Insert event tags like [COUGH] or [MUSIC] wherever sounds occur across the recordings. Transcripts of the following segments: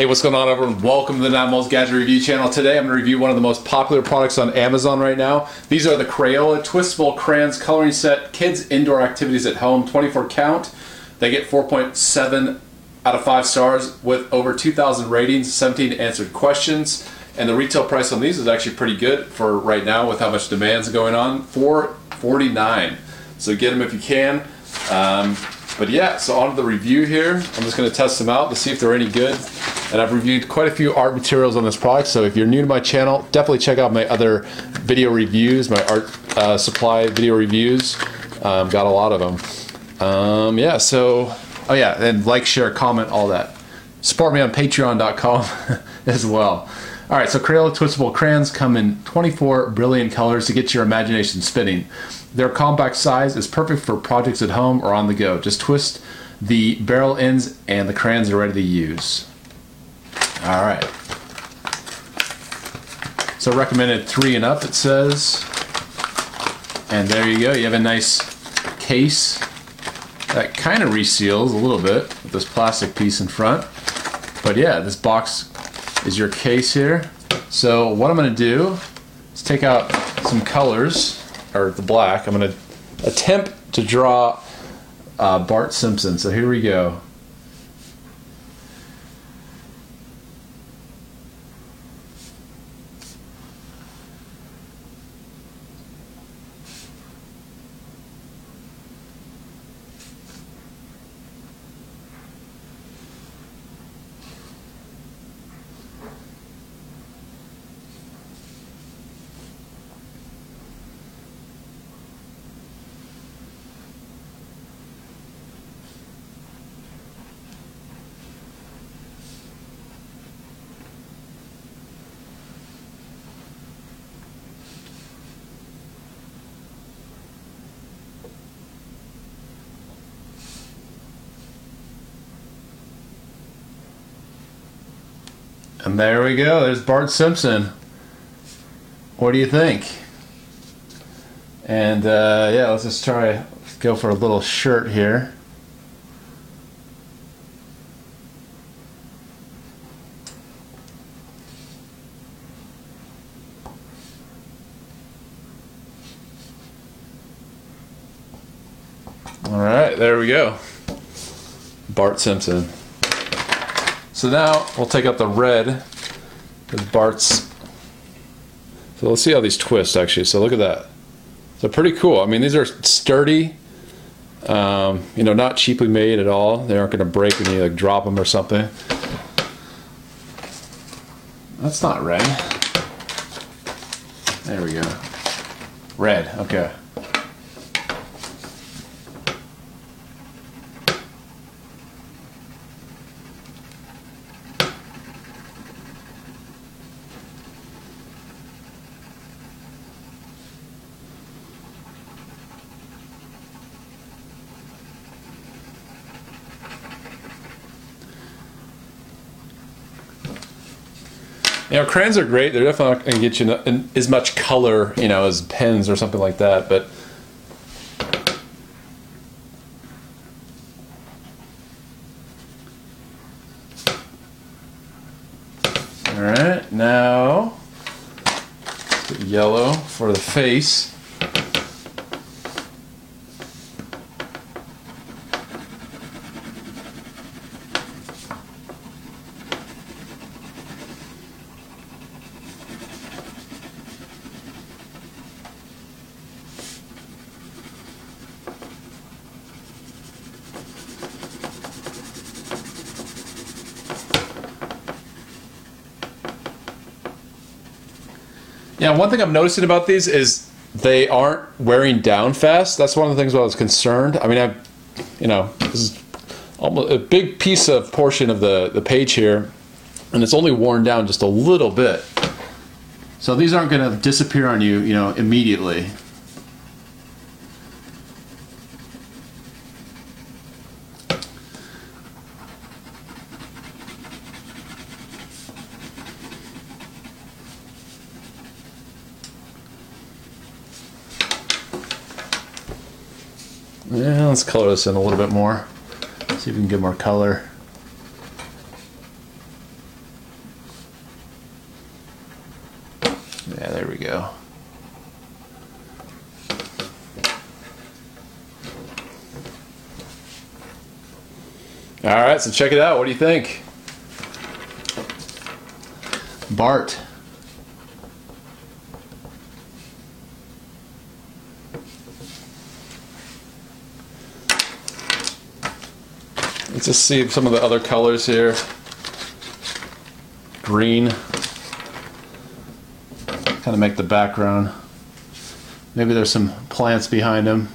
Hey, what's going on, everyone? Welcome to the Nine Moles Gadget Review channel. Today, I'm going to review one of the most popular products on Amazon right now. These are the Crayola Twistable Crayons Coloring Set Kids Indoor Activities at Home 24 count. They get 4.7 out of 5 stars with over 2,000 ratings, 17 answered questions. And the retail price on these is actually pretty good for right now with how much demand's going on. 449 So get them if you can. Um, but yeah, so on to the review here. I'm just going to test them out to see if they're any good. And I've reviewed quite a few art materials on this product, so if you're new to my channel, definitely check out my other video reviews, my art uh, supply video reviews. Um, got a lot of them. Um, yeah, so, oh yeah, and like, share, comment, all that. Support me on patreon.com [LAUGHS] as well. All right, so Crayola Twistable crayons come in 24 brilliant colors to get your imagination spinning. Their compact size is perfect for projects at home or on the go. Just twist the barrel ends and the crayons are ready to use. All right. So recommended three and up, it says. And there you go. You have a nice case that kind of reseals a little bit with this plastic piece in front. But yeah, this box is your case here. So what I'm going to do is take out some colors, or the black. I'm going to attempt to draw uh, Bart Simpson. So here we go. And there we go. There's Bart Simpson. What do you think? And uh, yeah, let's just try go for a little shirt here. All right, there we go. Bart Simpson. So now we'll take out the red with Bart's. So let's see how these twist actually. So look at that. They're pretty cool. I mean, these are sturdy. Um, you know, not cheaply made at all. They aren't going to break when you like drop them or something. That's not red. There we go. Red. Okay. You know, crayons are great. They're definitely not going to get you as much color, you know, as pens or something like that. But all right, now yellow for the face. Yeah, one thing I'm noticing about these is they aren't wearing down fast. That's one of the things I was concerned. I mean, I, you know, this is almost a big piece of portion of the the page here, and it's only worn down just a little bit. So these aren't going to disappear on you, you know, immediately. Yeah, let's color this in a little bit more. See if we can get more color. Yeah, there we go. All right, so check it out. What do you think? Bart. Let's just see some of the other colors here. Green. Kind of make the background. Maybe there's some plants behind him.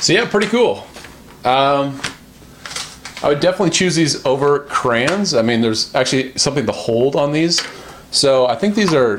So yeah, pretty cool. Um, I would definitely choose these over crayons. I mean, there's actually something to hold on these. So I think these are,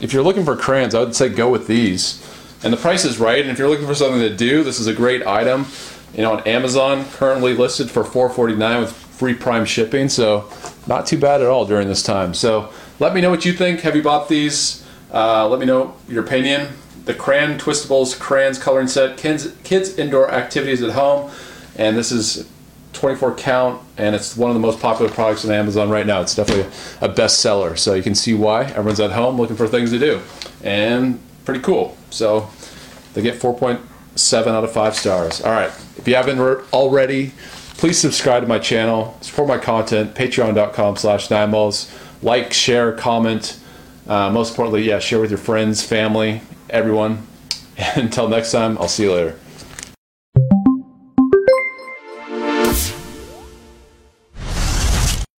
if you're looking for crayons, I would say go with these. And the price is right. And if you're looking for something to do, this is a great item. You know, on Amazon, currently listed for $4.49 with free Prime shipping. So not too bad at all during this time. So let me know what you think. Have you bought these? Uh, let me know your opinion the Crayon Twistables Crayons Coloring Set, kids, kids Indoor Activities at Home. And this is 24 count, and it's one of the most popular products on Amazon right now. It's definitely a, bestseller, so you can see why. Everyone's at home looking for things to do. And pretty cool. So they get 4.7 out of 5 stars. All right, if you haven't already, please subscribe to my channel, support my content, patreon.com slash ninemalls. Like, share, comment. Uh, most importantly, yeah, share with your friends, family, everyone. [LAUGHS] Until next time, I'll see you later.